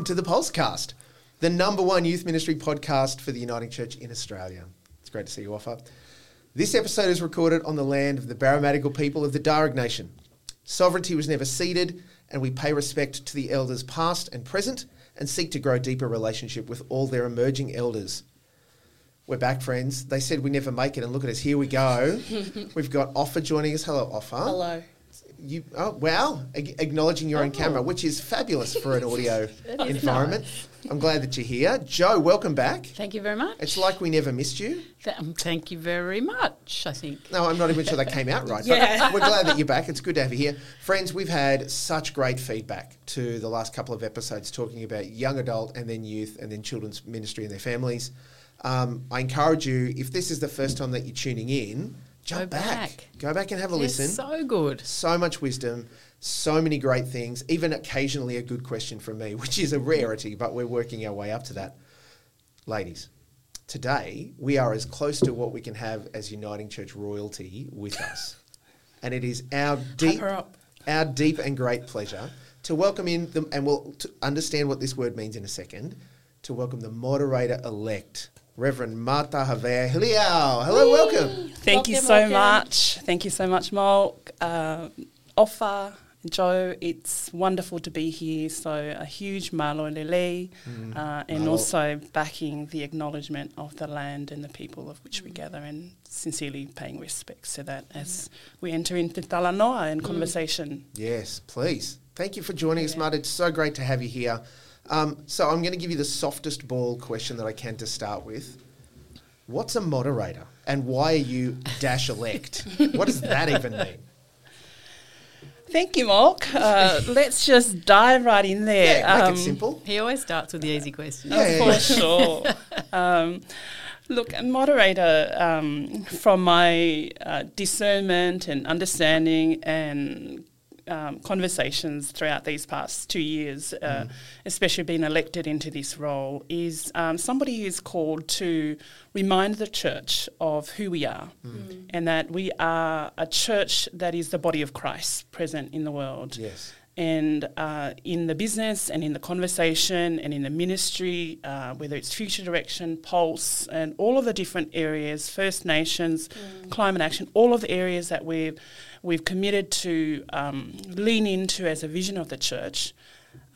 welcome to the Pulsecast, the number one youth ministry podcast for the Uniting Church in Australia. It's great to see you, Ofa. This episode is recorded on the land of the Burramattagal people of the Darug Nation. Sovereignty was never ceded, and we pay respect to the elders past and present and seek to grow deeper relationship with all their emerging elders. We're back, friends. They said we never make it, and look at us. Here we go. We've got Ofa joining us. Hello, Ofa. Hello. You oh wow, Ag- acknowledging your own camera, which is fabulous for an audio environment. I'm glad that you're here, Jo. Welcome back. Thank you very much. It's like we never missed you. Th- um, thank you very much, I think. No, I'm not even sure that came out right. Yeah. But we're glad that you're back. It's good to have you here. Friends, we've had such great feedback to the last couple of episodes talking about young adult and then youth and then children's ministry and their families. Um, I encourage you, if this is the first time that you're tuning in, jump Go back. Go back and have a They're listen. so good. so much wisdom, so many great things, even occasionally a good question from me, which is a rarity, but we're working our way up to that. Ladies, today we are as close to what we can have as Uniting Church royalty with us. And it is our deep, her up. our deep and great pleasure to welcome in them, and we'll understand what this word means in a second, to welcome the moderator elect, Reverend Mata Havea Hiliau. Hello, welcome. Thank you so welcome. much. Thank you so much, Mark. Uh, Ofa, Jo, it's wonderful to be here. So a huge malo lelei, uh, and Malo. also backing the acknowledgement of the land and the people of which we gather, and sincerely paying respects to that as we enter into talanoa and conversation. Yes, please. Thank you for joining us, Yeah. Mud. It's so great to have you here. Um, so I'm going to give you the softest ball question that I can to start with. What's a moderator, and why are you dash elect? what does that even mean? Thank you, Mark. Uh, let's just dive right in there. Yeah, make Um, it simple. He always starts with the easy question. Yeah, yeah, for yeah. sure. um, look, a moderator, um, from my uh, discernment and understanding and um, conversations throughout these past two years, uh, especially being elected into this role, is um, somebody who's called to remind the church of who we are. And that we are a church that is the body of Christ present in the world. Yes. and uh, in the business and in the conversation and in the ministry, uh, whether it's future direction, pulse, and all of the different areas, First Nations, climate action, all of the areas that we've we've committed to um, lean into as a vision of the church.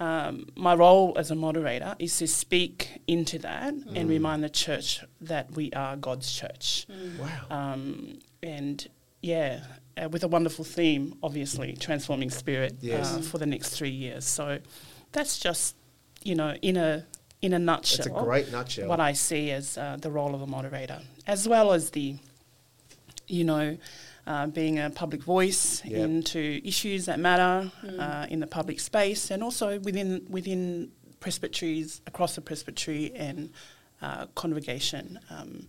Um, my role as a moderator is to speak into that and remind the church that we are God's church Wow. um, and yeah, uh, with a wonderful theme, obviously, transforming spirit Yes. uh, for the next three years. So that's just you know in a in a That's nutshell a great nutshell. what I see as uh, the role of a moderator, as well as the you know. Uh, being a public voice Yep. into issues that matter uh, in the public space, and also within within presbyteries across the presbytery and uh, congregation. Um,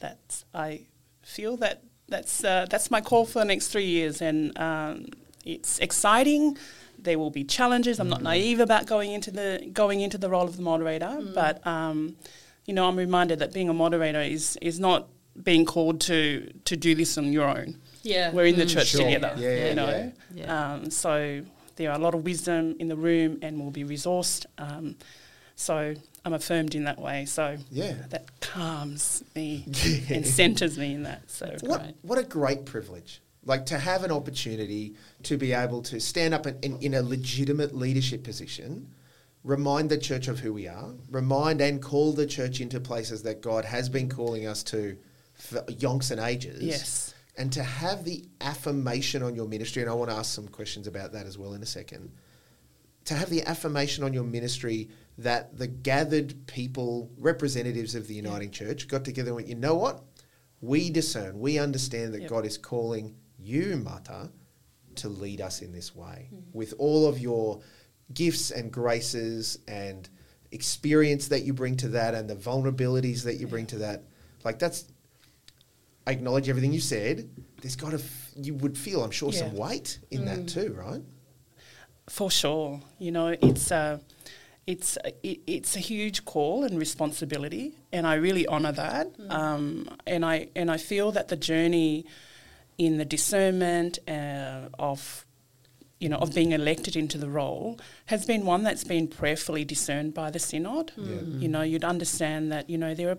that I feel that that's uh, that's my call for the next three years, and um, it's exciting. There will be challenges. I'm not naive about going into the going into the role of the moderator, but um, you know, I'm reminded that being a moderator is is not being called to to do this on your own. Yeah. We're in the Mm. church Sure. together, Yeah, yeah, you know. yeah. Yeah. Um, so there are a lot of wisdom in the room, and will be resourced. Um, so I'm affirmed in that way. So Yeah. that calms me and centers me in that. So What, Great. what a great privilege. Like to have an opportunity to be able to stand up in, in, in a legitimate leadership position, remind the church of who we are, remind and call the church into places that God has been calling us to for yonks and ages. Yes. And to have the affirmation on your ministry, and I want to ask some questions about that as well in a second. To have the affirmation on your ministry that the gathered people, representatives of the Uniting Church, got together and went, you know what? We discern, we understand that Yep. God is calling you, Mata, to lead us in this way hmm. with all of your gifts and graces and experience that you bring to that and the vulnerabilities that you bring to that. Like that's, I acknowledge everything you said. There's got to, f- you would feel, I'm sure, some weight in that too, right? For sure, you know, it's a, it's a, it, it's a huge call and responsibility, and I really honour that. Um, and I and I feel that the journey in the discernment uh, of you know, of being elected into the role has been one that's been prayerfully discerned by the synod. You know, you'd understand that you know there are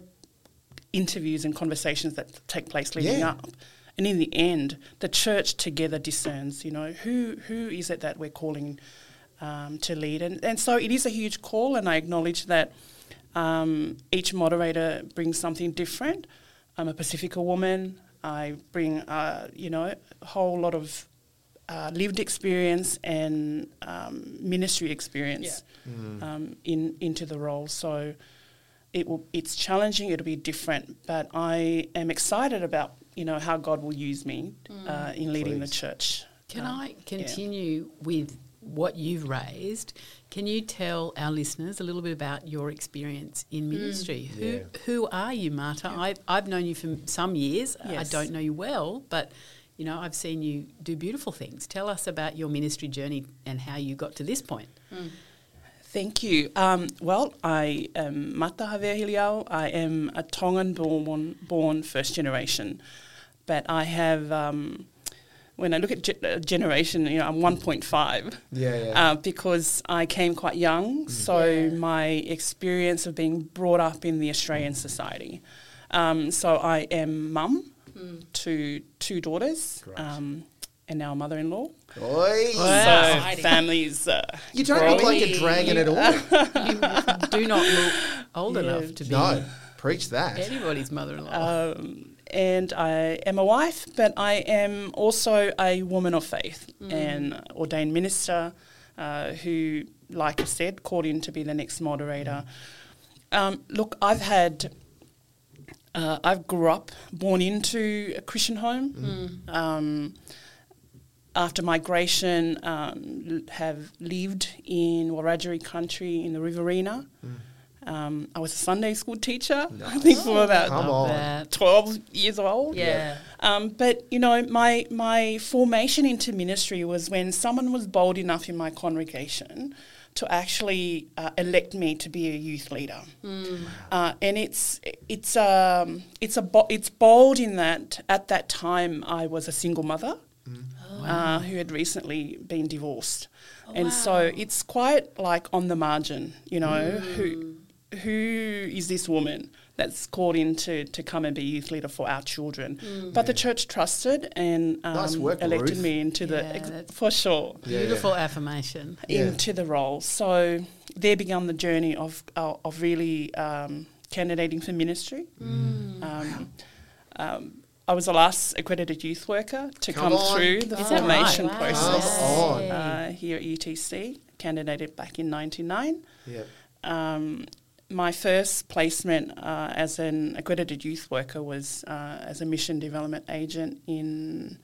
interviews and conversations that take place leading Yeah. up, and in the end, the church together discerns. You know, who who is it that we're calling um, to lead, and and so it is a huge call, and I acknowledge that um, each moderator brings something different. I'm a Pacifica woman. I bring, uh, you know, a whole lot of uh, lived experience and um, ministry experience um, in into the role. So it will, it's challenging. It'll be different, but I am excited about you know how God will use me uh, in leading the church. Can Um, I continue with what you've raised? Can you tell our listeners a little bit about your experience in ministry? Yeah. Who who are you, Mata? I've, I've known you for some years. I don't know you well, but you know I've seen you do beautiful things. Tell us about your ministry journey and how you got to this point. Thank you. Um, well, I am Mata Havea Hiliau. I am a Tongan born, born first generation, but I have. Um, when I look at ge- uh, generation, you know, I'm 1.5 Yeah, yeah. uh, because I came quite young. So Yeah. my experience of being brought up in the Australian society. Um, so I am mum to two daughters, Great. um, and now a mother-in-law. Oi. Wow. So families. Uh, You don't look like a dragon at all. You do not look old Yeah. enough to be no, preach that. anybody's mother-in-law. um, and I am a wife, but I am also a woman of faith and ordained minister uh, who, like I said, called in to be the next moderator. Um, look, I've had, uh, I've grew up, born into a Christian home. Um, after migration, um, have lived in Wiradjuri country in the Riverina. Um, I was a Sunday school teacher, I think, for about Come Love on. 12 years old. Yeah. Um, but, you know, my, my formation into ministry was when someone was bold enough in my congregation to actually uh, elect me to be a youth leader. Uh, and it's, it's, um, it's, a bo- it's bold in that at that time I was a single mother. Uh, who had recently been divorced, and so it's quite like on the margin, you know, who who is this woman that's called in to, to come and be youth leader for our children? But the church trusted and um, Nice work, elected Ruth. me into the Yeah, ex- for sure Yeah, yeah. Beautiful affirmation. Yeah. into the role. So there began the journey of uh, of really um, candidating for ministry. Um, um, I was the last accredited youth worker to Come come, through the Is formation right? Wow. process Come uh, here at UTC. Candidated back in '99. Yeah. Um, my first placement uh, as an accredited youth worker was uh, as a mission development agent in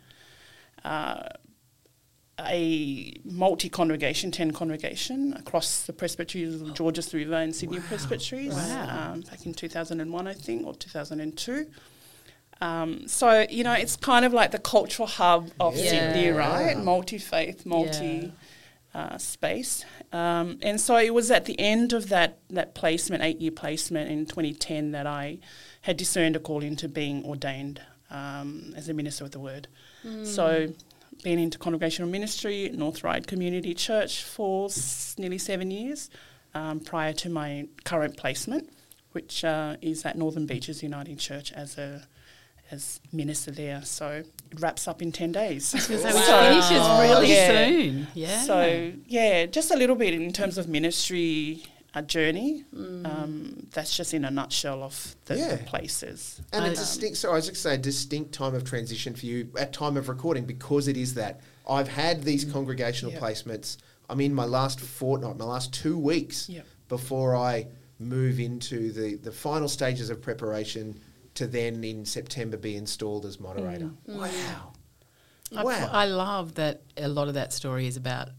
uh, a multi congregation, 10 congregation across the presbyteries of Georges River and Sydney presbyteries Wow. um, back in 2001, I think, or 2002. Um, so, you know, it's kind of like the cultural hub of Yeah. Sydney, right? Wow. Multi faith, multi uh, space. Um, and so it was at the end of that, that placement, eight year placement in 2010, that I had discerned a call into being ordained um, as a minister of the word. So, been into congregational ministry at North Ryde Community Church for s- nearly seven years um, prior to my current placement, which uh, is at Northern Beaches Uniting Church as a as minister there. So it wraps up in ten days. So it finishes really Yeah. soon. Yeah. So yeah, just a little bit in terms of ministry uh, journey. Mm. Um, that's just in a nutshell of the, Yeah. the places. And a I- distinct, so I was just say a distinct time of transition for you at time of recording because it is that. I've had these congregational Yep. placements. I'm in my last fortnight, my last two weeks Yep. before I move into the, the final stages of preparation to then in September be installed as moderator. Mm. Wow. Mm. I, Wow. I love that a lot of that story is about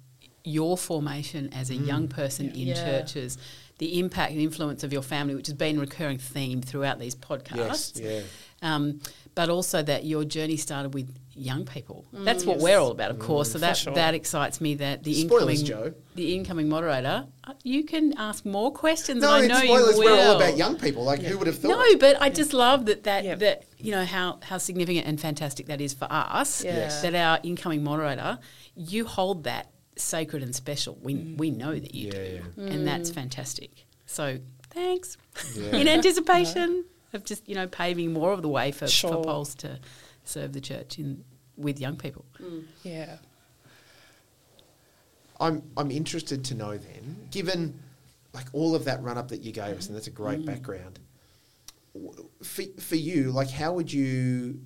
your formation as a mm. young person in Yeah. churches, the impact and influence of your family, which has been a recurring theme throughout these podcasts. Yes, yeah. Um, but also that your journey started with young people. That's what Yes. we're all about, of course. So that sure. that excites me. That the Spoilers, incoming Jo. the incoming moderator, uh, you can ask more questions. No, I know spoilers. you We're all will. about young people. Like, who would have thought? No, but I just love that that Yep. that you know how how significant and fantastic that is for us. Yeah. Yes. That our incoming moderator, you hold that sacred and special. We we know that you Yeah, do, yeah. and that's fantastic. So thanks Yeah. in anticipation of just you know paving more of the way for, for Sure. Pulse to serve the church in with young people. Mm. Yeah. I'm I'm interested to know then, given like all of that run up that you gave us, and that's a great mm. background. For, for you, like how would you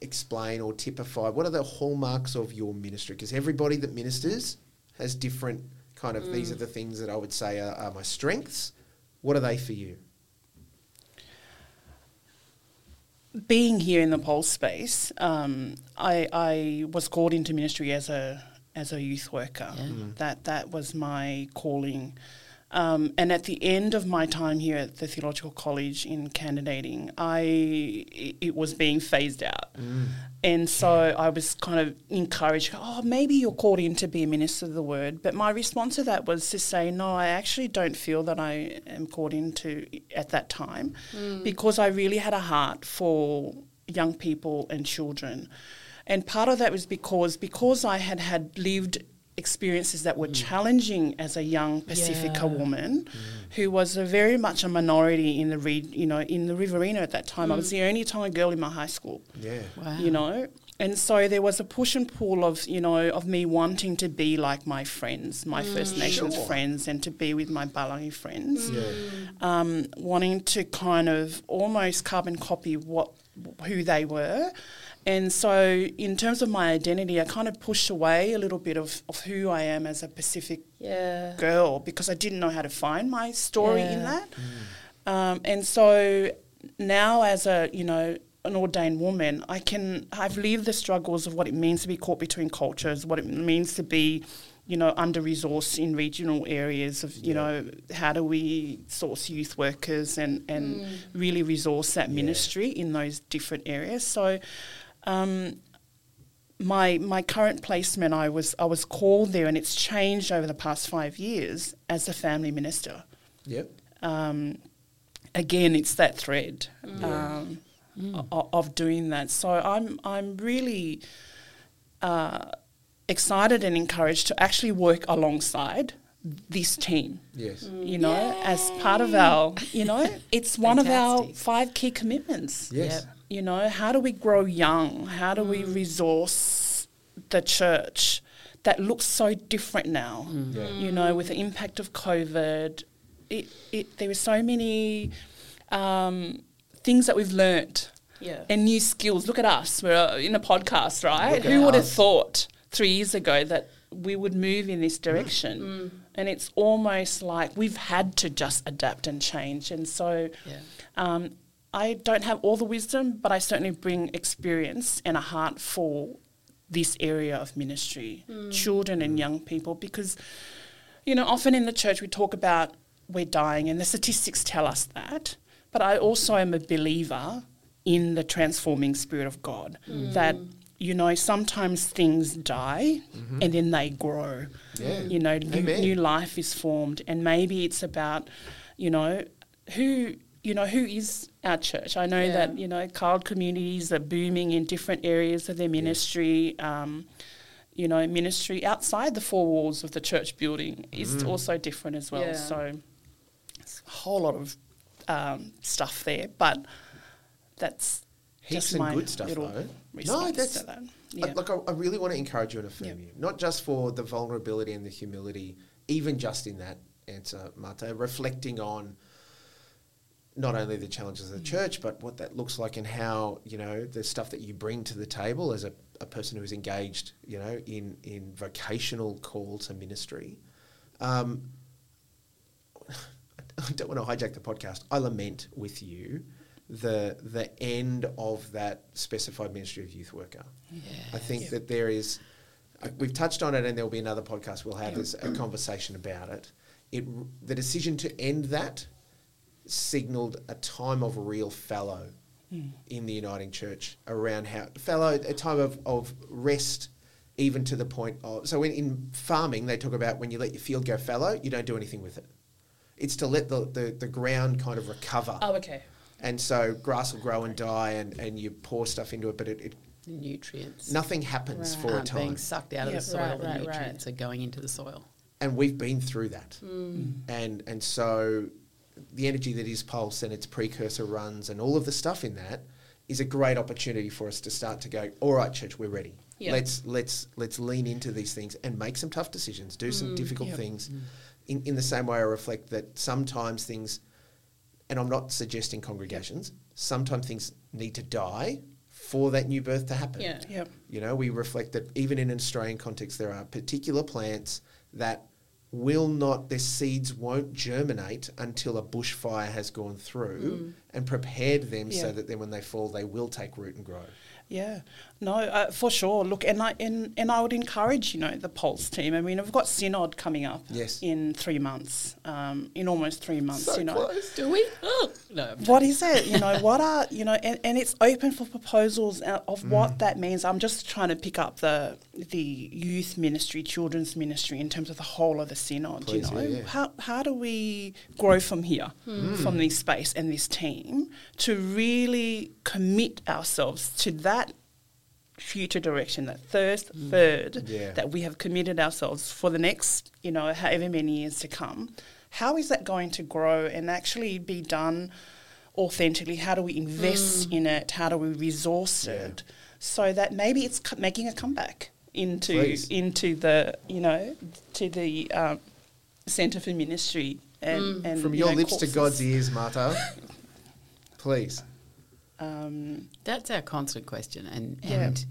explain or typify what are the hallmarks of your ministry? Because everybody that ministers has different kind of. These mm. are the things that I would say are, are my strengths. What are they for you? Being here in the pulse space, um, I, I was called into ministry as a as a youth worker. Yeah. That that was my calling. Um, and at the end of my time here at the theological college in candidating, I it, it was being phased out, and so I was kind of encouraged. Oh, maybe you're called in to be a minister of the word. But my response to that was to say, no, I actually don't feel that I am called into at that time, because I really had a heart for young people and children. And part of that was because because I had had lived experiences that were mm. challenging as a young Pacifica Yeah. woman mm. who was a very much a minority in the re- you know in the Riverina at that time. I was mm. the only Tonga girl in my high school Yeah. Wow. you know and so there was a push and pull of you know of me wanting to be like my friends my first nations Sure. friends and to be with my palangi friends Yeah. um, wanting to kind of almost carbon copy what who they were and so in terms of my identity i kind of pushed away a little bit of, of who i am as a pacific Yeah. girl because I didn't know how to find my story in Yeah. that. Um, and so now, as a you know an ordained woman, I can I've lived the struggles of what it means to be caught between cultures, what it means to be you know under resourced in regional areas of you Yeah. know how do we source youth workers and and really resource that Yeah. ministry in those different areas. So. Um, my my current placement, I was I was called there, and it's changed over the past five years as a family minister. Yep. Um, again, it's that thread um, o- of doing that. So I'm I'm really uh, excited and encouraged to actually work alongside this team. Yes. You know, as part of our, you know, it's one of our five key commitments. Yes. Yep. You know, how do we grow young? How do we resource the church that looks so different now? Yeah. You know, with the impact of COVID, it, it there were so many um, things that we've learnt Yeah. and new skills. Look at us. We're uh, in a podcast, right? Who would have thought three years ago that we would move in this direction? And it's almost like we've had to just adapt and change. And so Yeah. um, I don't have all the wisdom, but I certainly bring experience and a heart for this area of ministry, mm. children and young people, because, you know, often in the church we talk about we're dying, and the statistics tell us that. But I also am a believer in the transforming spirit of God, mm. that, you know, sometimes things die mm-hmm. and then they grow. Yeah. You know, new, new life is formed, and maybe it's about, you know, who you know who is our church. I know Yeah. that you know child communities are booming in different areas of their ministry. Um, you know, ministry outside the four walls of the church building is also different as well. Yeah. So, it's a whole lot of um, stuff there, but that's Heaps just and my good stuff, little though. response No, that's to that. I- Yeah. Look, I, I really want to encourage you and affirm Yeah. you, not just for the vulnerability and the humility, even just in that answer, Mata, reflecting on not only the challenges of the church, but what that looks like and how, you know, the stuff that you bring to the table as a, a person who's engaged, you know, in, in vocational call to ministry. Um, I don't want to hijack the podcast. I lament with you the the end of that specified ministry of youth worker. I think that there is, uh, we've touched on it, and there will be another podcast we'll have this, a conversation about it. It the decision to end that signalled a time of real fallow hmm. in the uniting church around how fallow a time of, of rest even to the point of so in, in farming they talk about when you let your field go fallow you don't do anything with it it's to let the, the, the ground kind of recover Oh, okay. And so grass will grow and die, and, and you pour stuff into it, but it, it nutrients nothing happens Right. for a aren't being time. sucked out Yep, of the soil. right, the right, right. nutrients are going into the soil. and we've been through that. Hmm. And and so the energy that is pulse and its precursor runs and all of the stuff in that is a great opportunity for us to start to go, all right, church, we're ready. Yeah. Let's let's let's lean into these things and make some tough decisions, do some mm, difficult Yep. things. In in the same way I reflect that sometimes things and I'm not suggesting congregations, sometimes things need to die for that new birth to happen. Yeah. Yep. You know, we reflect that even in an Australian context, there are particular plants that will not, their seeds won't germinate until a bushfire has gone through mm. and prepared them so that then when they fall, they will take root and grow. Yeah, no, uh, for sure. Look, and I and, and I would encourage you know the Pulse team. I mean, we've got Synod coming up Yes. in three months, um, in almost three months. you know, Do we? Oh, no. what is it? You know, what are you know, and, and it's open for proposals out of Mm. what that means. I'm just trying to pick up the the youth ministry, children's ministry in terms of the whole of the synod. Please, you know, yeah, yeah. how how do we grow from here, Hmm. from this space and this team, to really commit ourselves to that future direction, that first third Hmm. Yeah. that we have committed ourselves for the next, you know, however many years to come. How is that going to grow and actually be done authentically? How do we invest in it? How do we resource Yeah. it so that maybe it's co- making a comeback into Please. into the you know to the um, Centre for Ministry and, and From you your know, lips to. God's ears, Mata. Please. Um, That's our constant question, and Yeah. and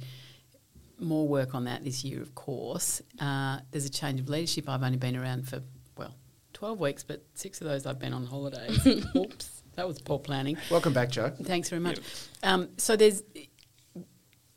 more work on that this year, of course. Uh, there's a change of leadership. I've only been around for well, twelve weeks, but six of those I've been on holidays. Oops, that was poor planning. Welcome back, Jo. Thanks very much. Um, so there's,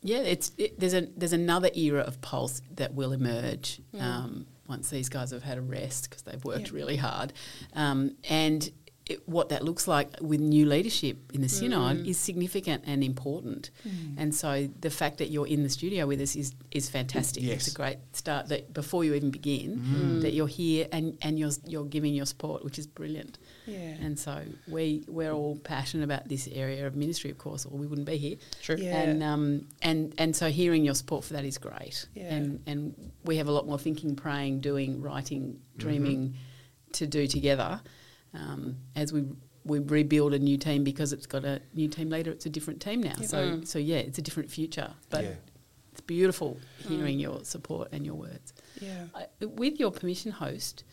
yeah, it's it, there's a there's another era of pulse that will emerge um, once these guys have had a rest because they've worked Yeah. really hard, um, and it, what that looks like with new leadership in the mm. synod is significant and important. Mm. And so the fact that you're in the studio with us is is fantastic. Yes. It's a great start. That before you even begin, mm. that you're here and and you're you're giving your support, which is brilliant. yeah. And so we we're all passionate about this area of ministry, of course, or we wouldn't be here. True. Yeah. And um and and so hearing your support for that is great. Yeah. And and we have a lot more thinking, praying, doing, writing, mm-hmm. dreaming to do together um, as we we rebuild a new team because it's got a new team leader. It's a different team now. So so yeah, it's a different future. But Yeah. it's beautiful hearing your support and your words. yeah. I, with your permission, host.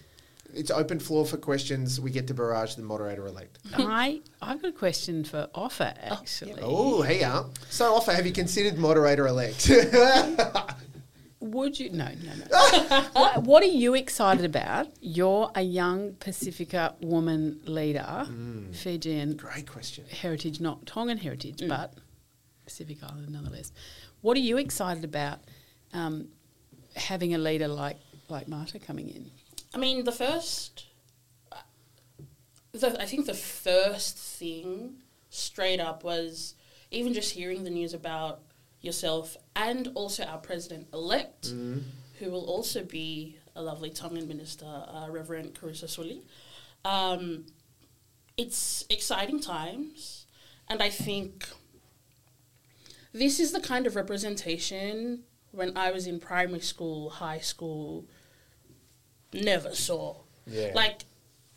It's open floor for questions. We get to barrage the moderator elect. I I've got a question for Ofa actually. Oh, hey, yeah. So, Ofa, have you considered moderator elect? Would you? No, no, no. what, what are you excited about? You're a young Pacifica woman leader, Fijian Great question. heritage, not Tongan heritage, but Pacific Island nonetheless. What are you excited about um, having a leader like like Mata coming in? I mean, the first, uh, the, I think the first thing straight up was even just hearing the news about yourself and also our president elect, who will also be a lovely Tongan minister, uh, Reverend Charissa Suli. Um, it's exciting times, and I think this is the kind of representation when I was in primary school, high school, never saw. Yeah. Like,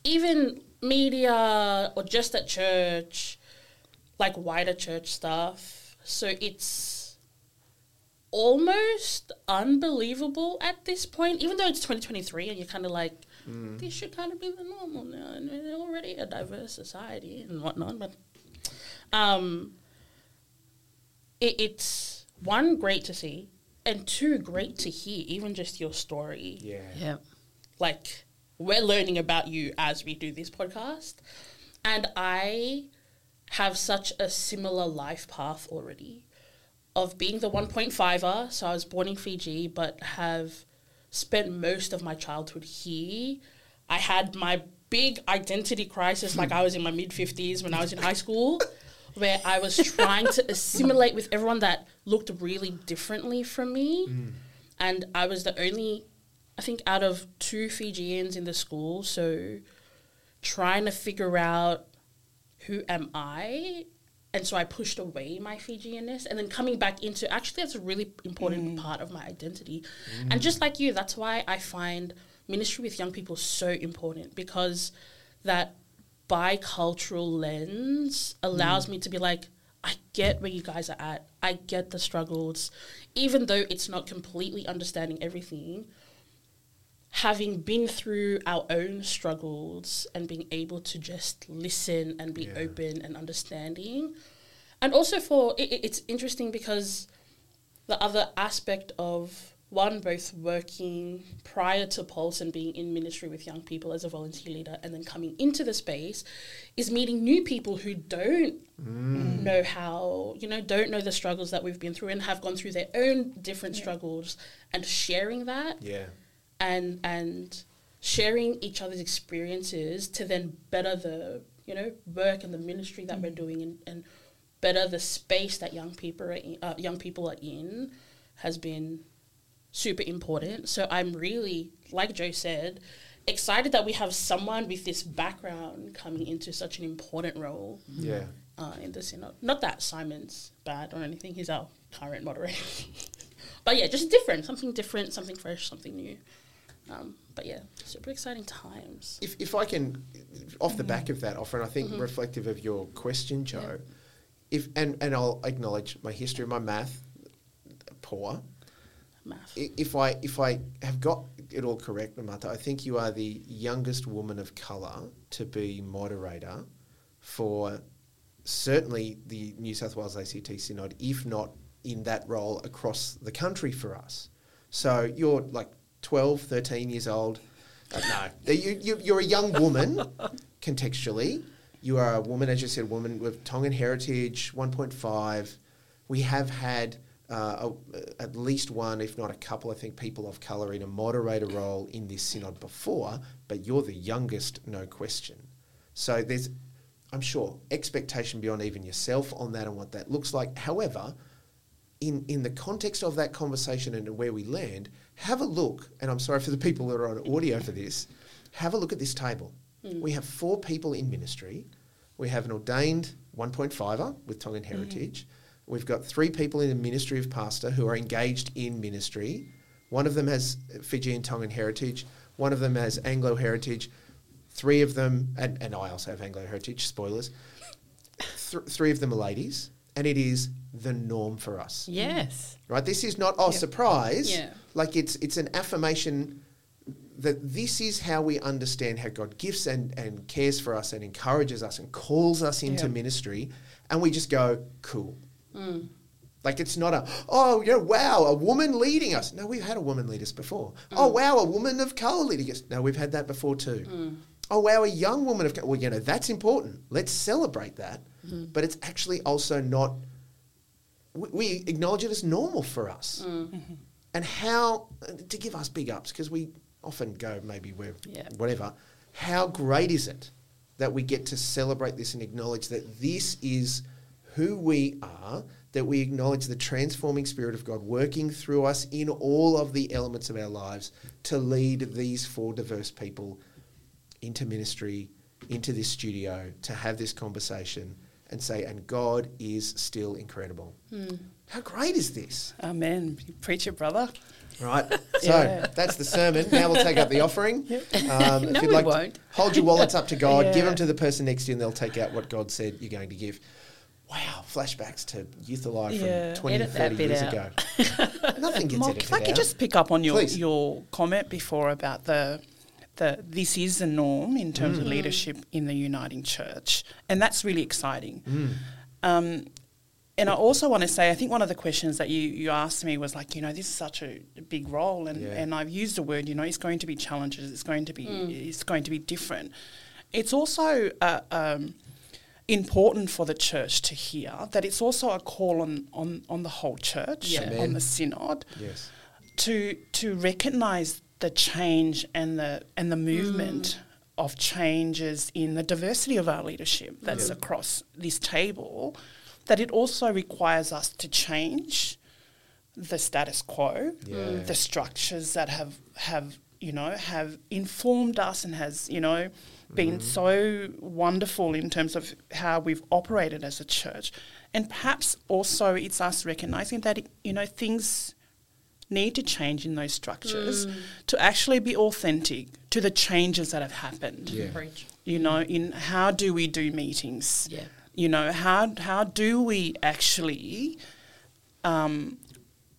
even media or just at church, like wider church stuff. So it's almost unbelievable at this point, even though it's 2023 and you're kind of like, this should kind of be the normal now. And we're already a diverse society and whatnot. But um, it, it's one, great to see, and two, great to hear, even just your story Yeah. Yeah, like we're learning about you as we do this podcast and i have such a similar life path already of being the 1.5er so i was born in fiji but have spent most of my childhood here i had my big identity crisis like i was in my mid 50s when i was in high school where i was trying to assimilate with everyone that looked really differently from me mm. and i was the only I think out of two Fijians in the school, so trying to figure out who am I? And so I pushed away my Fijianness and then coming back into actually that's a really important mm. part of my identity. Mm. And just like you, that's why I find ministry with young people so important because that bicultural lens allows mm. me to be like, I get where you guys are at. I get the struggles. Even though it's not completely understanding everything, having been through our own struggles and being able to just listen and be Yeah. open and understanding. And also for it, it- it's interesting because the other aspect of one both working prior to pulse and being in ministry with young people as a volunteer leader and then coming into the space is meeting new people who don't mm. know how you know don't know the struggles that we've been through and have gone through their own different struggles and sharing that Yeah. And and sharing each other's experiences to then better the you know work and the ministry that we're doing and, and better the space that young people are in, uh, young people are in has been super important. So I'm really, like Joe said, excited that we have someone with this background coming into such an important role Yeah. uh, in the synod. Not that Simon's bad or anything; he's our current moderator. but yeah, just different, something different, something fresh, something new. Um, but yeah, super exciting times. If, if I can, off the back of that Ofa, and I think reflective of your question, Jo, if and, and I'll acknowledge my history, my math, poor. Math. If I if I have got it all correct, Mata, I think you are the youngest woman of colour to be moderator for certainly the New South Wales ACT Synod, if not in that role across the country for us. So you're like 12, 13 years old. Uh, no, you, you, you're a young woman contextually. You are a woman, as you said, a woman with Tongan heritage, 1.5. We have had uh, a, at least one, if not a couple, I think, people of colour in a moderator role in this synod before, but you're the youngest, no question. So there's, I'm sure, expectation beyond even yourself on that and what that looks like. However, in, in the context of that conversation and where we land, have a look, and I'm sorry for the people that are on audio for this, have a look at this table. Hmm. We have four people in ministry. We have an ordained 1.5er with Tongan hmm. heritage. We've got three people in the ministry of pastor who are engaged in ministry. One of them has Fijian Tongan heritage. One of them has Anglo heritage. Three of them, and, and I also have Anglo heritage, spoilers. Th- three of them are ladies, and it is the norm for us Yes. right? This is not oh surprise. Yeah. Like it's it's an affirmation that this is how we understand how God gifts and, and cares for us and encourages us and calls us into Yeah. ministry, and we just go cool. Mm. Like it's not a oh you know wow a woman leading us. No, we've had a woman lead us before. Oh mm. wow a woman of color leading us. No, we've had that before too. Mm. Oh wow a young woman of co- well you know that's important. Let's celebrate that. Mm-hmm. But it's actually also not we, we acknowledge it as normal for us. Mm. And how, to give us big ups, because we often go maybe we're Yeah. whatever, how great is it that we get to celebrate this and acknowledge that this is who we are, that we acknowledge the transforming Spirit of God working through us in all of the elements of our lives to lead these four diverse people into ministry, into this studio, to have this conversation and say, and God is still incredible. How great is this? Amen. Preach it, brother. Right. So Yeah. that's the sermon. Now we'll take up the offering. Um, if No, you'd we like to won't. hold your wallets up to God, give them to the person next to you, and they'll take out what God said you're going to give. Wow, flashbacks to Youth Alive Yeah. from 20 Edit 30 years out. ago. Nothing gets Mark, edited if I could out. just pick up on your Please. your comment before about the the this is the norm in terms Mm. of leadership in the uniting church, and that's really exciting. Mm. Um, and I also want to say, I think one of the questions that you, you asked me was like, you know, this is such a big role, and, Yeah. and I've used the word, you know, it's going to be challenges, it's going to be it's going to be different. It's also uh, um, important for the church to hear that it's also a call on on, on the whole church, Yeah. On the synod, Yes. to to recognise the change and the and the movement mm. of changes in the diversity of our leadership that's Yeah. across this table, that it also requires us to change the status quo, Yeah. the structures that have have you know, have informed us and has, you know, been mm-hmm. so wonderful in terms of how we've operated as a church. And perhaps also it's us recognizing that, you know, things need to change in those structures to actually be authentic to the changes that have happened. Yeah. You know, in how do we do meetings? Yeah. You know, how how do we actually um,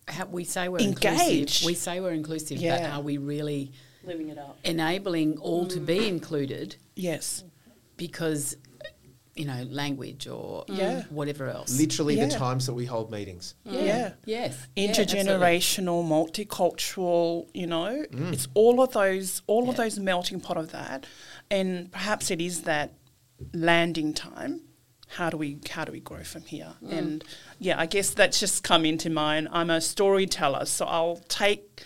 How we say we're Engage. inclusive. We say we're inclusive, but are we really Living it out. enabling all to be included yes, because you know language or Yeah. whatever else? Literally the times that we hold meetings. yeah. Yes. Yeah, absolutely. intergenerational, multicultural, you know, mm. it's all of those, all of those melting pot of that, and perhaps it is that landing time. How do we how do we grow from here? Mm. And yeah, I guess that's just come into mind. I'm a storyteller, so I'll take.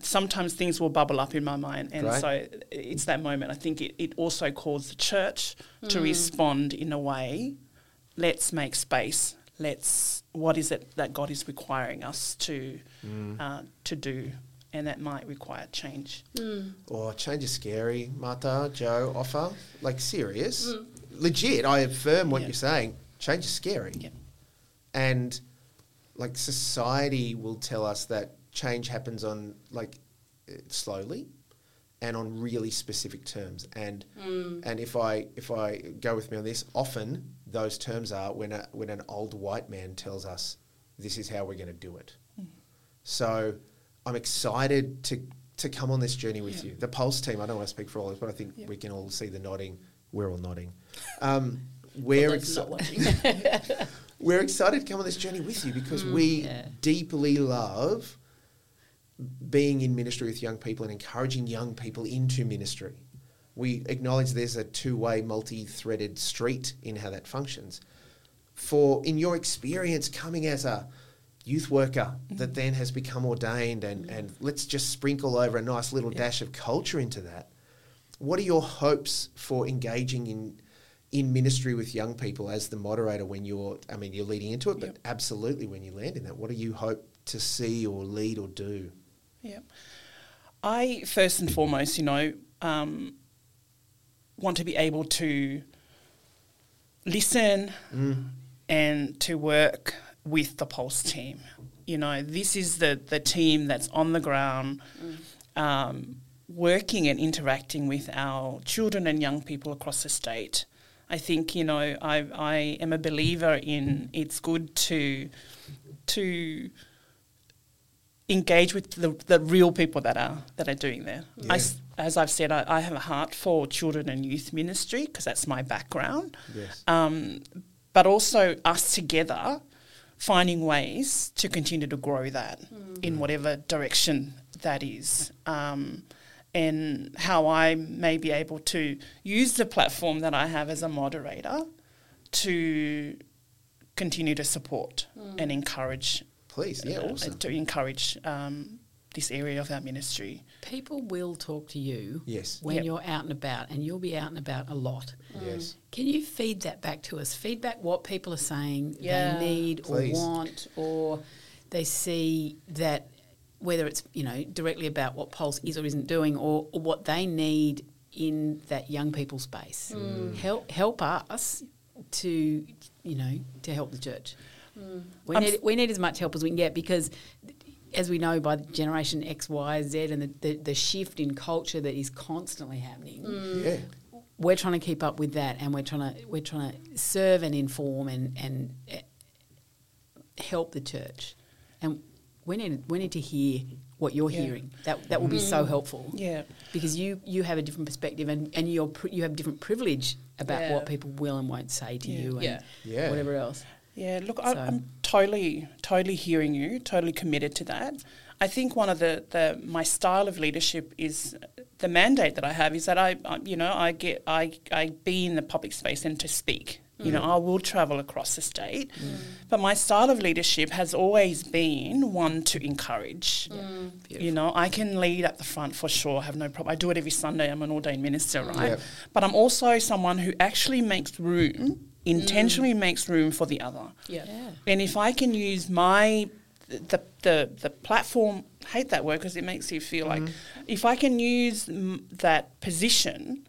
Sometimes things will bubble up in my mind, and Great. so it's that moment. I think it, it also calls the church to mm. respond in a way. Let's make space. Let's. What is it that God is requiring us to mm. uh, to do, and that might require change. Or change is scary, Mata, Jo, Ofa. Like serious. Legit, I affirm what Yeah. you're saying. Change is scary. Yeah. And like society will tell us that change happens on like uh, slowly and on really specific terms. And and if I if I go with me on this, often those terms are when a, when an old white man tells us this is how we're going to do it. So I'm excited to to come on this journey with you. The Pulse team, I don't want to speak for all of us, but I think we can all see the nodding. We're all nodding. Um, we're, those exci- not watching. we're excited to come on this journey with you because we Yeah. deeply love being in ministry with young people and encouraging young people into ministry. We acknowledge there's a two way, multi threaded street in how that functions. For, in your experience, coming as a youth worker mm-hmm. that then has become ordained, and, mm-hmm. and let's just sprinkle over a nice little dash of culture into that. What are your hopes for engaging in in ministry with young people as the moderator when you're I mean you're leading into it, but absolutely when you land in that, what do you hope to see or lead or do? Yeah. I first and foremost, you know, um, want to be able to listen and to work with the Pulse team. You know, this is the, the team that's on the ground, um, working and interacting with our children and young people across the state. I think, you know, I, I am a believer in it's good to to engage with the, the real people that are that are doing there. I s as I've said, I, I have a heart for children and youth ministry because that's my background. Yes. Um, but also us together finding ways to continue to grow that in whatever direction that is. Um, and how I may be able to use the platform that I have as a moderator to continue to support and encourage Please, yeah, uh, awesome. to encourage um, this area of our ministry. People will talk to you Yes. when Yep. you're out and about, and you'll be out and about a lot. Yes. Can you feed that back to us? Feedback what people are saying Yeah. they need Please. or want, or they see that whether it's you know directly about what Pulse is or isn't doing, or, or what they need in that young people space. Help help us to you know to help the church. Mm. We I'm need s- we need as much help as we can get because. As we know by generation X, Y, Z, and the, the, the shift in culture that is constantly happening, mm. Yeah. we're trying to keep up with that, and we're trying to we're trying to serve and inform and and eh, help the church, and we need we need to hear what you're Yeah. hearing. That that will be so mm. helpful. Yeah. because you you have a different perspective, and and you're pri- you have different privilege about Yeah. what people will and won't say to Yeah. you, and Yeah. Yeah. whatever else. Yeah, look, I, So- I'm totally, totally hearing you, totally committed to that. I think one of the, the my style of leadership is the mandate that I have is that I, I you know, I get I, I be in the public space and to speak. You know, mm. I will travel across the state, mm. but my style of leadership has always been one to encourage. You know, I can lead at the front for sure, have no problem. I do it every Sunday. I'm an ordained minister, right? Yep. But I'm also someone who actually makes room, intentionally makes room for the other. Yeah. Yeah. And if I can use my the the the platform. Hate that word because it makes you feel like if I can use mm, that position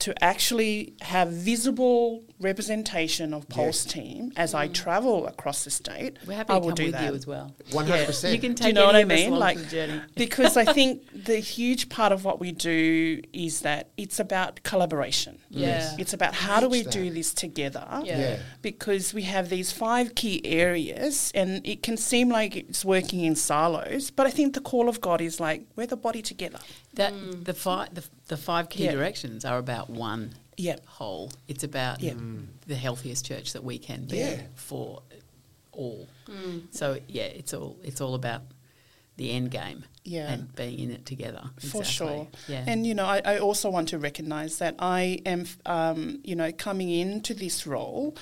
to actually have visible representation of Pulse team as I travel across the state, We're happy I to will come do with that. you as well. One hundred percent. You can take Do you know what any I of us mean? along Like the journey. because I think the huge part of what we do is that it's about collaboration. Yeah. It's about how do we Preach do this together? Yeah. Yeah. Because we have these five key areas and it can seem like it's working in silos, but I think the call of God is like we're the body together. That the five the, the five key Yeah. directions are about one Yeah. whole. It's about Yeah. the healthiest church that we can be Yeah. for all. So yeah, it's all it's all about the end game. Yeah. and being in it together. For Exactly. sure. Yeah, And, you know, I, I also want to recognize that I am, um, you know, coming into this role.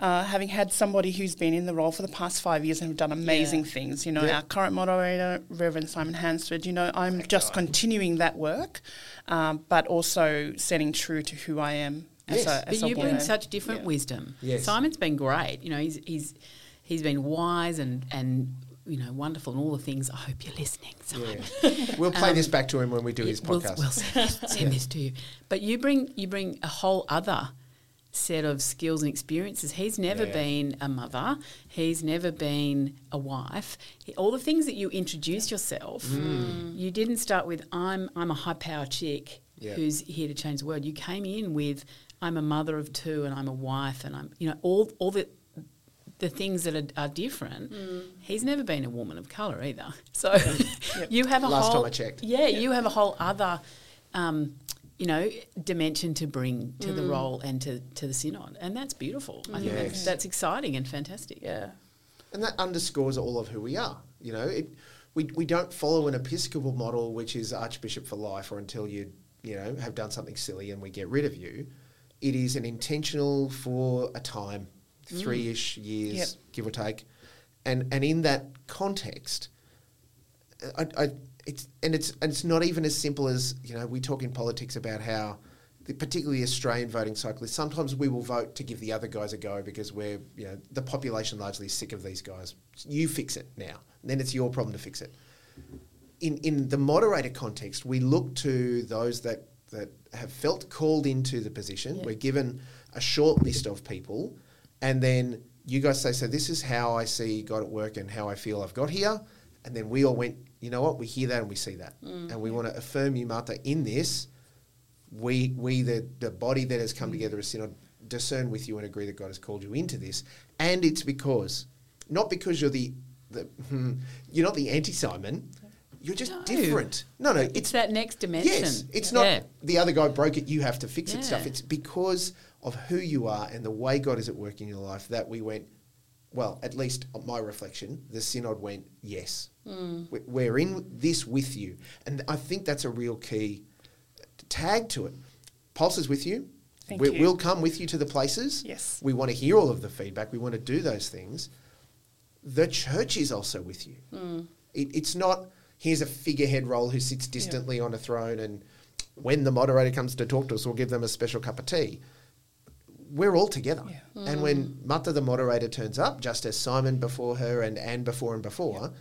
Uh, having had somebody who's been in the role for the past five years and have done amazing Yeah. things, you know, Yeah. our current moderator, Reverend Simon Hansford, you know, I'm just continuing that work, um, but also setting true to who I am as Yes. a, but as a you bring such different Yeah. wisdom. Yes. Simon's been great. You know, he's he's he's been wise and and you know wonderful and all the things. I hope you're listening, Simon. Yeah. We'll play this back to him when we do his Um, We'll, podcast. we'll send, this, send this to you. But you bring you bring a whole other set of skills and experiences. He's never Yeah. been a mother. He's never been a wife. He- all the things that you introduce yourself, Mm. you didn't start with I'm I'm a high power chick Yeah. who's here to change the world. You came in with I'm a mother of two and I'm a wife and I'm you know all all the the things that are, are different. He's never been a woman of colour either. So you have a Last time whole I checked. yeah, you have a whole other, um, you know, dimension to bring to the mm. role and to, to the synod, and that's beautiful. I think that's, that's exciting and fantastic. Yeah. And that underscores all of who we are. You know, it, we, we don't follow an Episcopal model, which is Archbishop for life, or until you, you know, have done something silly and we get rid of you. It is an intentional for a time, mm. three ish years, Yep. give or take. And, and in that context, I, I, it's and it's and it's not even as simple as you know we talk in politics about how the, particularly Australian voting cycle is sometimes we will vote to give the other guys a go because we're you know the population largely is sick of these guys. You fix it now, then it's your problem to fix it. In in the moderator context, we look to those that that have felt called into the position. Yeah. We're given a short list of people, and then you guys say, "So this is how I see God at work and how I feel I've got here." And then we all went, "You know what? We hear that and we see that, and we want to affirm you, Mata, in this." We we the the body that has come together as synod discern with you and agree that God has called you into this, and it's because not because you're the the hmm, you're not the anti Simon. You're just No. different. No, no, It's, that next dimension. Yes, it's not Yeah. the other guy broke it, you have to fix it stuff. It's because of who you are and the way God is at work in your life that we went, well, at least my reflection, the synod went, yes. Hmm. We- We're in this with you. And I think that's a real key tag to it. Pulse is with you. Thank we, you. We'll come with you to the places. Yes. We want to hear all of the feedback. We want to do those things. The church is also with you. Hmm. It, it's not here's a figurehead role who sits distantly on a throne, and when the moderator comes to talk to us, we'll give them a special cup of tea. We're all together. Yeah. And when Mata, the moderator, turns up, just as Simon before her and Anne before and before,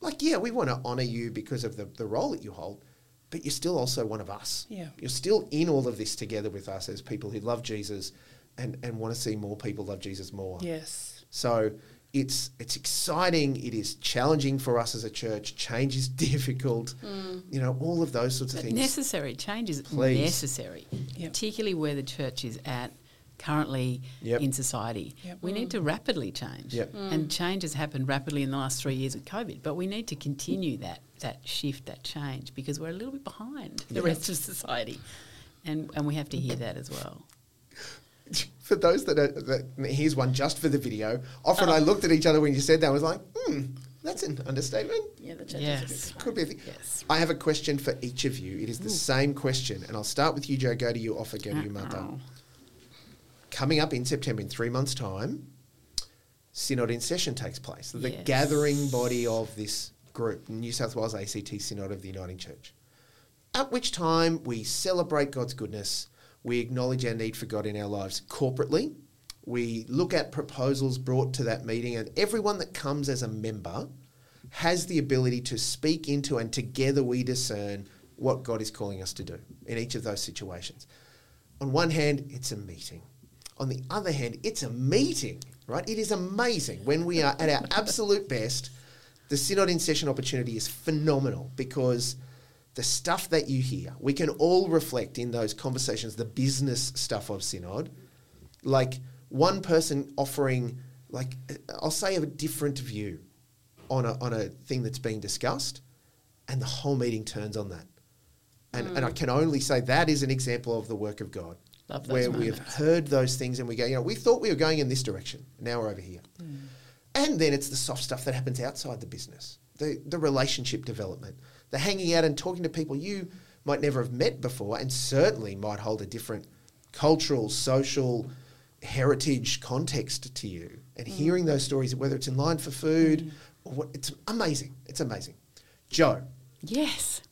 like, yeah, we want to honour you because of the, the role that you hold, but you're still also one of us. Yeah. You're still in all of this together with us as people who love Jesus and, and want to see more people love Jesus more. Yes. So it's it's exciting. It is challenging for us as a church. Change is difficult. Mm. You know, all of those sorts of But things. necessary change is Please. necessary, Yep. particularly where the church is at currently Yep. in society. Yep. We need to rapidly change, Yep. and change has happened rapidly in the last three years with COVID. But we need to continue that that shift, that change, because we're a little bit behind the rest of society, and and we have to hear that as well. for those that are, that, here's one just for the video. Often I uh-huh. looked at each other when you said that. I was like, hmm, that's an understatement. Yeah, the church Yes. is Could be. A thing. Yes. I have a question for each of you. It is the same question, and I'll start with you, Jo. Go to you. Ofa. Go to you, Mata. Coming up in September, in three months' time, Synod in session takes place. The Yes. gathering body of this group, New South Wales ACT Synod of the Uniting Church. At which time we celebrate God's goodness, we acknowledge our need for God in our lives corporately. We look at proposals brought to that meeting, and everyone that comes as a member has the ability to speak into and together we discern what God is calling us to do in each of those situations. On one hand, it's a meeting. On the other hand, it's a meeting, right? It is amazing when we are at our absolute best. The Synod in Session opportunity is phenomenal because the stuff that you hear, we can all reflect in those conversations, the business stuff of Synod. Like one person offering, like, I'll say a different view on a, on a thing that's being discussed, and the whole meeting turns on that. And, and I mm. can only say that is an example of the work of God. Where we have heard those things and we go, you know, we thought we were going in this direction. Now we're over here. And then it's the soft stuff that happens outside the business, the, the relationship development, the hanging out and talking to people you might never have met before and certainly might hold a different cultural, social, heritage context to you. And hearing those stories, whether it's in line for food or what, it's amazing. It's amazing. Jo, Yes.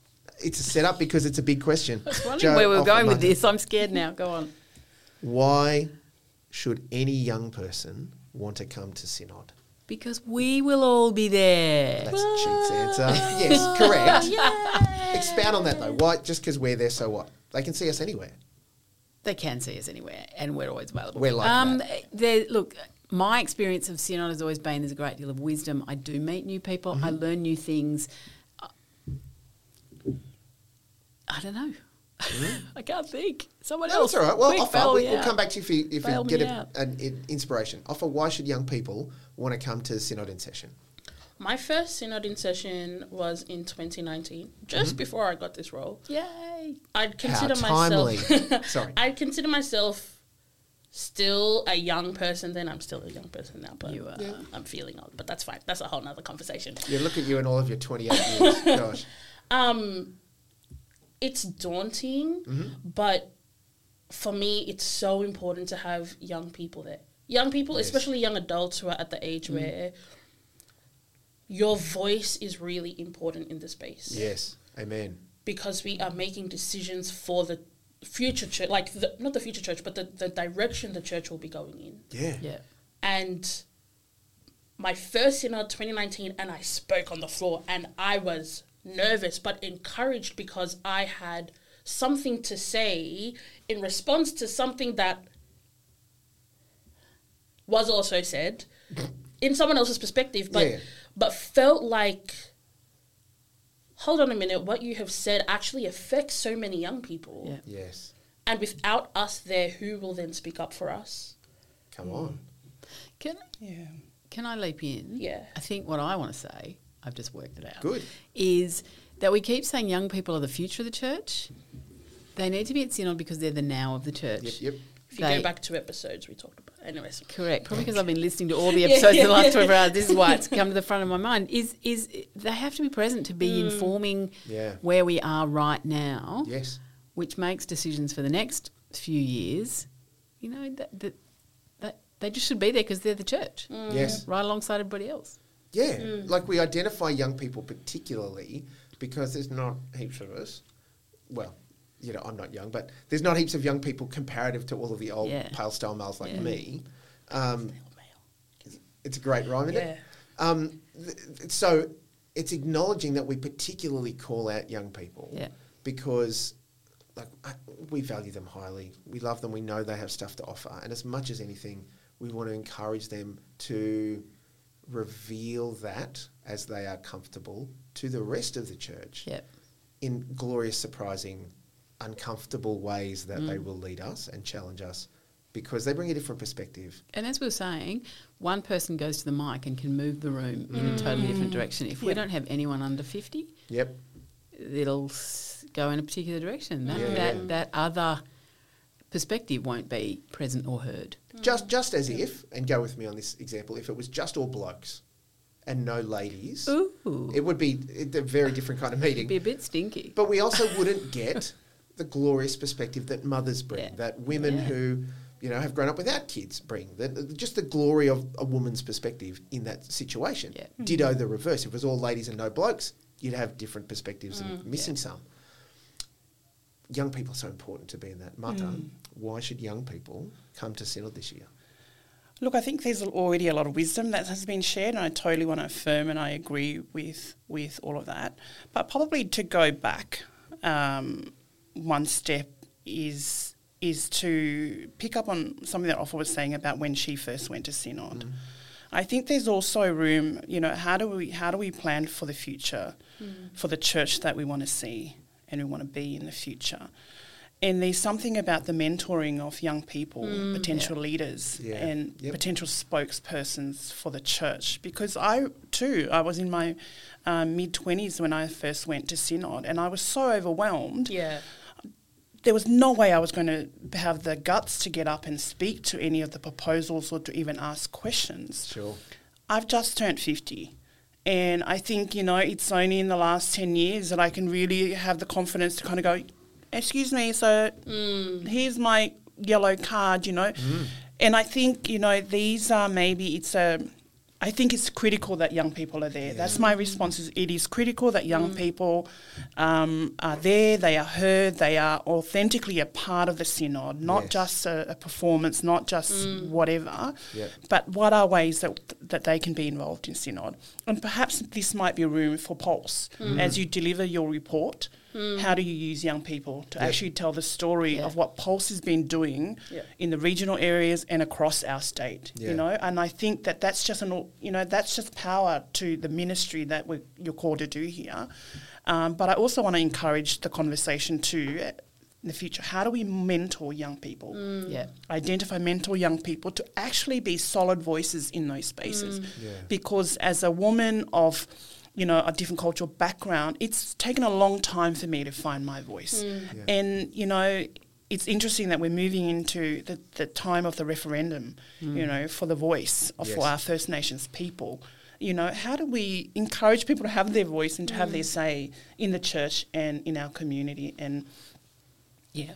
It's a setup because it's a big question. I was wondering Jo, where we were going with this. I'm scared now. Go on. Why should any young person want to come to Synod? Because we will all be there. That's a cheats answer. yes, correct. Yay. Expound on that though. Why? Just because we're there, so what? They can see us anywhere. They can see us anywhere, and we're always available. We're like um, there- Look, my experience of Synod has always been there's a great deal of wisdom. I do meet new people. I Mm-hmm. learn new things. Uh, I don't know. I can't think. Someone. No, else. that's all right. Well, Quick, Ofa. bail We, me will out. come back to you if you, if Bail you me get a, out. an in- inspiration. Ofa. Why should young people want to come to Synod in session? My first synod in session was in 2019, just Mm-hmm. before I got this role. Yay! I'd consider timely. myself. Sorry. I'd consider myself still a young person. Then I'm still a young person now, but You are. I'm feeling old. But that's fine. That's a whole nother conversation. Yeah, look at you and all of your 28 years. Gosh. Um, it's daunting, Mm-hmm. but for me, it's so important to have young people there. Young people, Yes. especially young adults who are at the age where your voice is really important in the space Yes. Amen. because we are making decisions for the future church, like the, not the future church, but the, the direction the church will be going in. Yeah. Yeah. And my first synod 2019 and I spoke on the floor and I was nervous but encouraged because I had something to say in response to something that was also said in someone else's perspective but Yeah. but felt like hold on a minute what you have said actually affects so many young people Yeah. Yes. and without us there who will then speak up for us Come on. Can Yeah. Can I leap in? Yeah. I think what I want to say, I've just worked it out. Good. Is that we keep saying young people are the future of the church. They need to be at Synod because they're the now of the church. Yep. Yep. if you They- go back to episodes we talked about anyways Correct. Probably because I've been listening to all the Yeah, episodes yeah, the last yeah. 24 hours. This is why it's come to the front of my mind. Is is they have to be present to be Mm. informing Yeah. where we are right now, Yes. which makes decisions for the next few years. You know that that, that they just should be there because they're the church, Yes. right alongside everybody else. Yeah, Mm. like we identify young people particularly because there's not heaps of us. Well, you know, I'm not young, but there's not heaps of young people comparative to all of the old Yeah. pale style males like Yeah. me. Um, it's a great rhyme, isn't Yeah. it? Um, th- so it's acknowledging that we particularly call out young people Yeah. because like I- we value them highly. We love them. We know they have stuff to offer, and as much as anything, we want to encourage them to reveal that as they are comfortable to the rest of the church Yeah. in glorious, surprising, uncomfortable ways that Mm. they will lead us and challenge us because they bring a different perspective. And as we were saying, one person goes to the mic and can move the room in a totally different direction. If we don't have anyone under 50, Yep. it'll go in a particular direction. That, Yeah. that, that other perspective won't be present or heard. Just just as if, and go with me on this example, if it was just all blokes and no ladies, Ooh. it would be a very different kind of meeting. It'd be a bit stinky. But we also wouldn't get the glorious perspective that mothers bring, Yeah. that women Yeah. who you know have grown up without kids bring. That just the glory of a woman's perspective in that situation. Yeah. Ditto the reverse. If it was all ladies and no blokes, you'd have different perspectives Mm, and missing some. Young people are so important to be in that. Mata, Mm. why should young people come to Synod this year? Look, I think there's already a lot of wisdom that has been shared, and I totally want to affirm and I agree with with all of that. But probably to go back um, one step is is to pick up on something that Ofa was saying about when she first went to synod. I think there's also room, you know, how do we how do we plan for the future, for the church that we want to see and we want to be in the future. And there's something about the mentoring of young people, potential leaders, Yeah. and Yep. potential spokespersons for the church. Because I, too, I was in my um, mid 20s when I first went to Synod, and I was so overwhelmed Yeah. there was no way I was going to have the guts to get up and speak to any of the proposals or to even ask questions. Sure. I've just turned 50. And I think, you know, it's only in the last 10 years that I can really have the confidence to kind of go, excuse me, so mm. here's my yellow card, you know. Mm. And I think, you know, these are maybe, it's a, I think it's critical that young people are there. That's my response. Is it is critical that young mm. people um, are there. They are heard. They are authentically a part of the synod, not Yes. just a, a performance, not just mm. whatever. Yep. But what are ways that that they can be involved in synod? And perhaps this might be a room for Pulse mm. as you deliver your report. How do you use young people to Yep. actually tell the story Yeah. of what Pulse has been doing Yep. in the regional areas and across our state? Yeah. You know, and I think that that's just an you know that's just power to the ministry that we you're called to do here. Um, but I also want to encourage the conversation to uh, in the future. How do we mentor young people? Yeah. identify mentor young people to actually be solid voices in those spaces. Yeah. Because as a woman of, you know, a different cultural background, it's taken a long time for me to find my voice. Mm. Yeah. And, you know, it's interesting that we're moving into the, the time of the referendum, mm. you know, for the voice of Yes. for our First Nations people. You know, how do we encourage people to have their voice and to have their mm. say in the church and in our community? And yeah,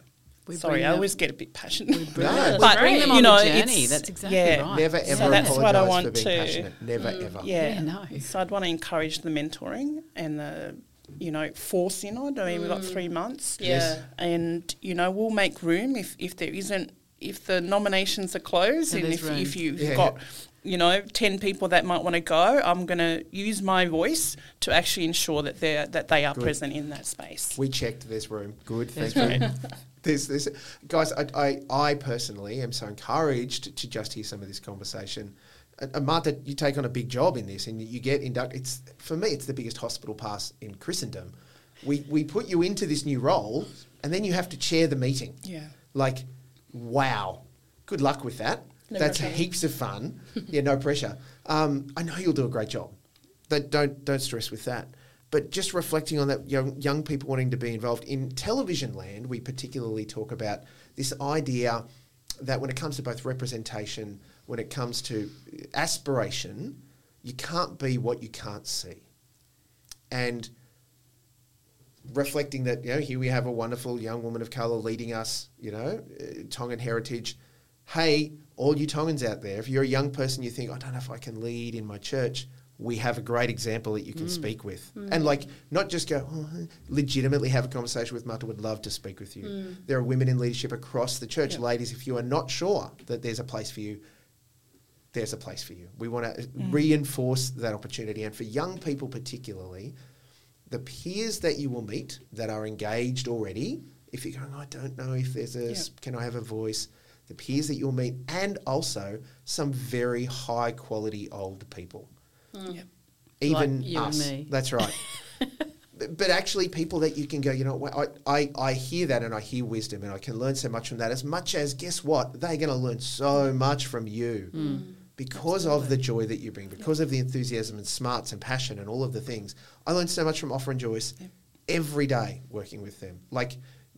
We sorry, I always get a bit passionate. No, We But, bring them you on know, the journey. it's- That's exactly yeah. right. Never So ever that's what I apologise for want being to- Mm. passionate. Never ever. Yeah. Yeah, no. So I'd want to encourage the mentoring and the, you know, for synod. I mean, we've got three months. Yeah. And, you know, we'll make room if, if there isn't, if the nominations are closed And and if, room. if you've Yeah. got, you know, 10 people that might want to go, I'm going to use my voice to actually ensure that, they're, that they are Good. present in that space. We checked this room. Good, There's thank you. There's, there's, guys, I, I, I personally am so encouraged to just hear some of this conversation. Mata, you take on a big job in this, and you get inducted. It's for me, it's the biggest hospital pass in Christendom. We we put you into this new role, and then you have to chair the meeting. Yeah. Like, wow. Good luck with that. No That's pressure. heaps of fun. yeah, no pressure. Um, I know you'll do a great job. Don't, don't don't stress with that. But just reflecting on that, young young people wanting to be involved in television land, we particularly talk about this idea that when it comes to both representation, when it comes to aspiration, you can't be what you can't see. And reflecting that, you know, here we have a wonderful young woman of colour leading us, you know, uh, Tongan heritage. Hey, all you Tongans out there, if you're a young person, you think, I don't know if I can lead in my church, we have a great example that you can mm. speak with. Mm. And like, not just go, oh, legitimately have a conversation with Mata, would love to speak with you. Mm. There are women in leadership across the church. Yep. Ladies, if you are not sure that there's a place for you, there's a place for you. We want to reinforce that opportunity. And for young people, particularly, the peers that you will meet that are engaged already, if you're going, I don't know if there's a, Yeah. can I have a voice? The peers that you'll meet, and also some very high quality old people. Yep. Even Like you and us. me. That's right. but, but actually, people that you can go, you know, I, I, I hear that and I hear wisdom and I can learn so much from that. As much as, guess what? They're going to learn so much from you Mm. because of the joy that you bring, because of the enthusiasm and smarts and passion and all of the things. I learned so much from Ofa and Joyce Yep. every day working with them. Like,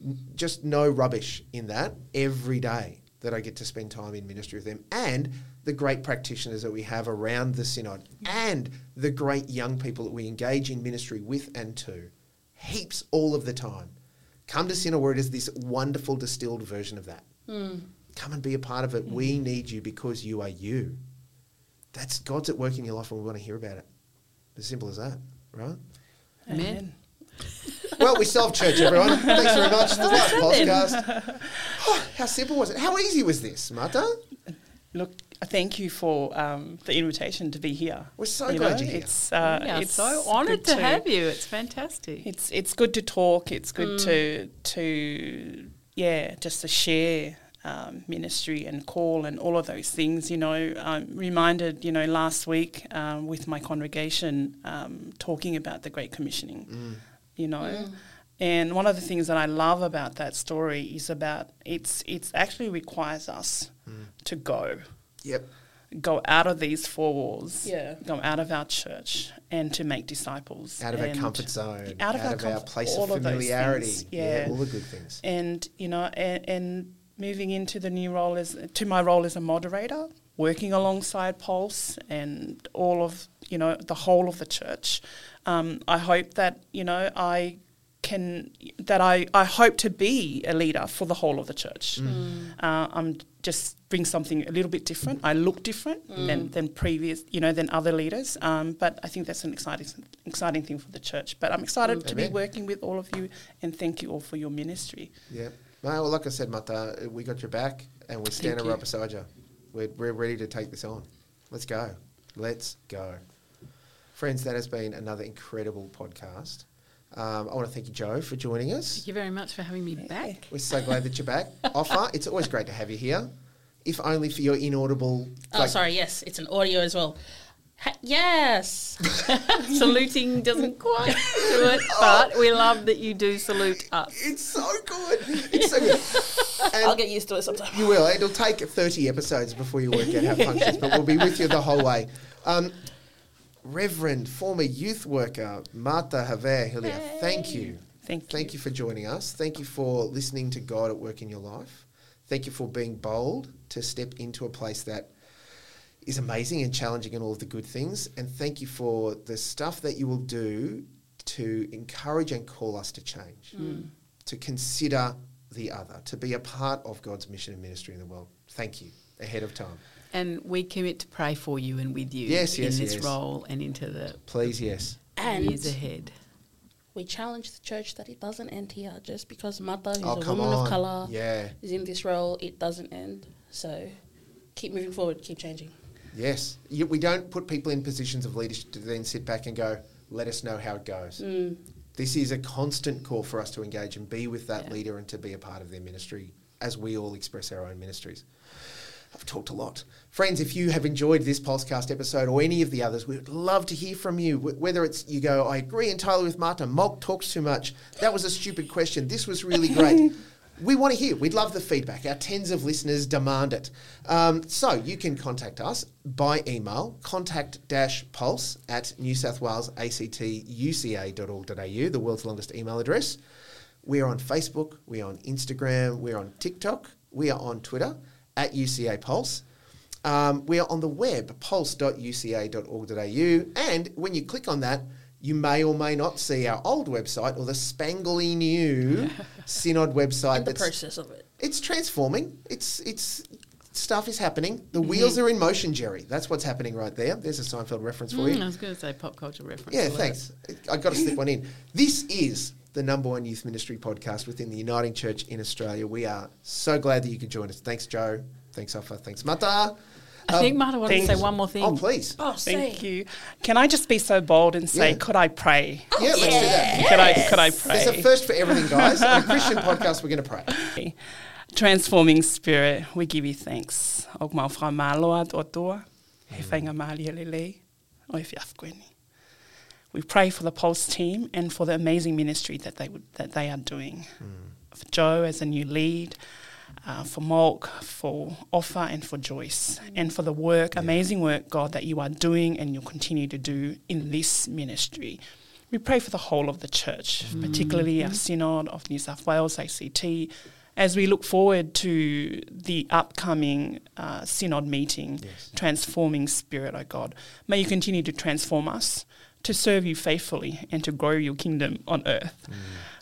n- just no rubbish in that every day that I get to spend time in ministry with them. And the great practitioners that we have around the synod and the great young people that we engage in ministry with and to. Heaps all of the time. Come to synod where it is this wonderful distilled version of that. Hmm. Come and be a part of it. We hmm. need you because you are you. That's God's at work in your life and we want to hear about it. As simple as that, right? Amen. Well, we solved church, everyone. Thanks very much. The last podcast. Oh, how simple was it? How easy was this, Mata? Look, thank you for um, the invitation to be here. We're so You glad know, you're here. It's, uh, we are it's so honoured good to, have you. It's fantastic. It's it's good to talk. It's good Mm. to to yeah, just to share um, ministry and call and all of those things. You know, I'm reminded. You know, last week um, with my congregation um, talking about the Great Commissioning. Mm. You know. And one of the things that I love about that story is about it's it's actually requires us Mm. to go Yep. go out of these four walls, Yeah. go out of our church, and to make disciples. Out of our comfort zone. Out of our our comfort- place all of of those familiarity. things, yeah. yeah. All the good things. And you know, and, and moving into the new role as to my role as a moderator, working alongside Pulse and all of you know the whole of the church. Um, I hope that you know I can that I, I hope to be a leader for the whole of the church. Mm. Uh, I'm just bring something a little bit different. I look different than, than previous, you know, than other leaders. Um, but I think that's an exciting exciting thing for the church. But I'm excited to be working with all of you, and thank you all for your ministry. Yeah. Well, like I said, Mata, we got your back and we're standing right beside you. We're, we're ready to take this on. Let's go. Let's go. Friends, that has been another incredible podcast. Um, I want to thank you, Jo, for joining us. Thank you very much for having me back. We're so glad that you're back. Ofa, it's always great to have you here, if only for your inaudible. Oh, like- sorry. Yes, it's an audio as well. Yes. Saluting doesn't quite do it, but we love that you do salute us. It's so good. It's so good. And I'll get used to it sometime. You will. It'll take 30 episodes before you work out how it functions, but we'll be with you the whole way. Um, Reverend, former youth worker, Mata Havea Hiliau, thank you. Thank you. Thank you for joining us. Thank you for listening to God at work in your life. Thank you for being bold to step into a place that is amazing and challenging and all of the good things. And thank you for the stuff that you will do to encourage and call us to change, mm. Mm. to consider the other, to be a part of God's mission and ministry in the world. Thank you ahead of time. And we commit to pray for you and with you Yes, yes, in this yes. role and into the Please, yes. And years ahead. we challenge the church that it doesn't end here just because Mata, who's Oh, a woman on. of color, Yeah. is in this role. It doesn't end. So keep moving forward. Keep changing. Yes. You, we don't put people in positions of leadership to then sit back and go, let us know how it goes. Mm. This is a constant call for us to engage and be with that Yeah. leader and to be a part of their ministry as we all express our own ministries. I've talked a lot. Friends, if you have enjoyed this Pulsecast episode or any of the others, we would love to hear from you. Whether it's you go, I agree entirely with Mata, Molk talks too much. That was a stupid question. This was really great. we want to hear. We'd love the feedback. Our tens of listeners demand it. Um, so you can contact us by email, contact-pulse at New South Wales ACTUCA.org.au, the world's longest email address. We are on Facebook, we are on Instagram, we're on TikTok, we are on Twitter at UCA Pulse. Um, we are on the web, pulse.uca.org.au. And when you click on that, you may or may not see our old website or the spangly new Synod website. In the process of it. it's transforming. It's it's stuff is happening. The wheels are in motion, Jerry. That's what's happening right there. There's a Seinfeld reference for Mm, I you. was going to say pop culture reference. Yeah, I thanks. I got to slip one in. This is the number one youth ministry podcast within the Uniting Church in Australia. We are so glad that you could join us. Thanks, Jo. Thanks, Ofa. Thanks, Mata. I think um, Mata wanted to say one more thing. Oh, please. Oh, Thank say. you. Can I just be so bold and say, Yeah. could I pray? yeah, let's do that. Could I? Could I pray? There's a first for everything, guys. On a Christian podcast, we're going to pray. Transforming Spirit, we give you thanks. Og mau fra maloa o toa, he whainga maali lele, o e whiafkoeni. We pray for the Pulse team and for the amazing ministry that they would, that they are doing. For Jo as a new lead, uh, for Molk, for Ofa, and for Joyce, and for the work, amazing work, God, that you are doing and you'll continue to do in this ministry. We pray for the whole of the church, particularly our Synod of New South Wales, ACT, as we look forward to the upcoming uh, Synod meeting, Yes. transforming Spirit, oh God. May you continue to transform us to serve you faithfully and to grow your kingdom on earth.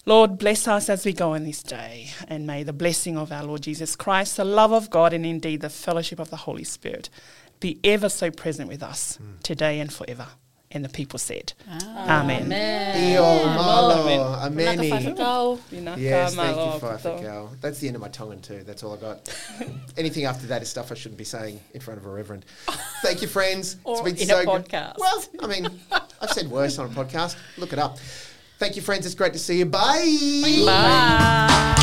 Lord, bless us as we go in this day, and may the blessing of our Lord Jesus Christ, the love of God, and indeed the fellowship of the Holy Spirit be ever so present with us hmm. today and forever. And the people said, Ah. Amen. Amen. Io malo, Amen. ameni. Nakawhakakau. Vinaka Yes, thank malo you, poto. Fafikal. That's the end of my tongue too. That's all I got. Anything after that is stuff I shouldn't be saying in front of a reverend. Thank you, friends. Or been in so a good. Well, I mean, I've said worse on a podcast. Look it up. Thank you, friends. It's great to see you. Bye. Bye.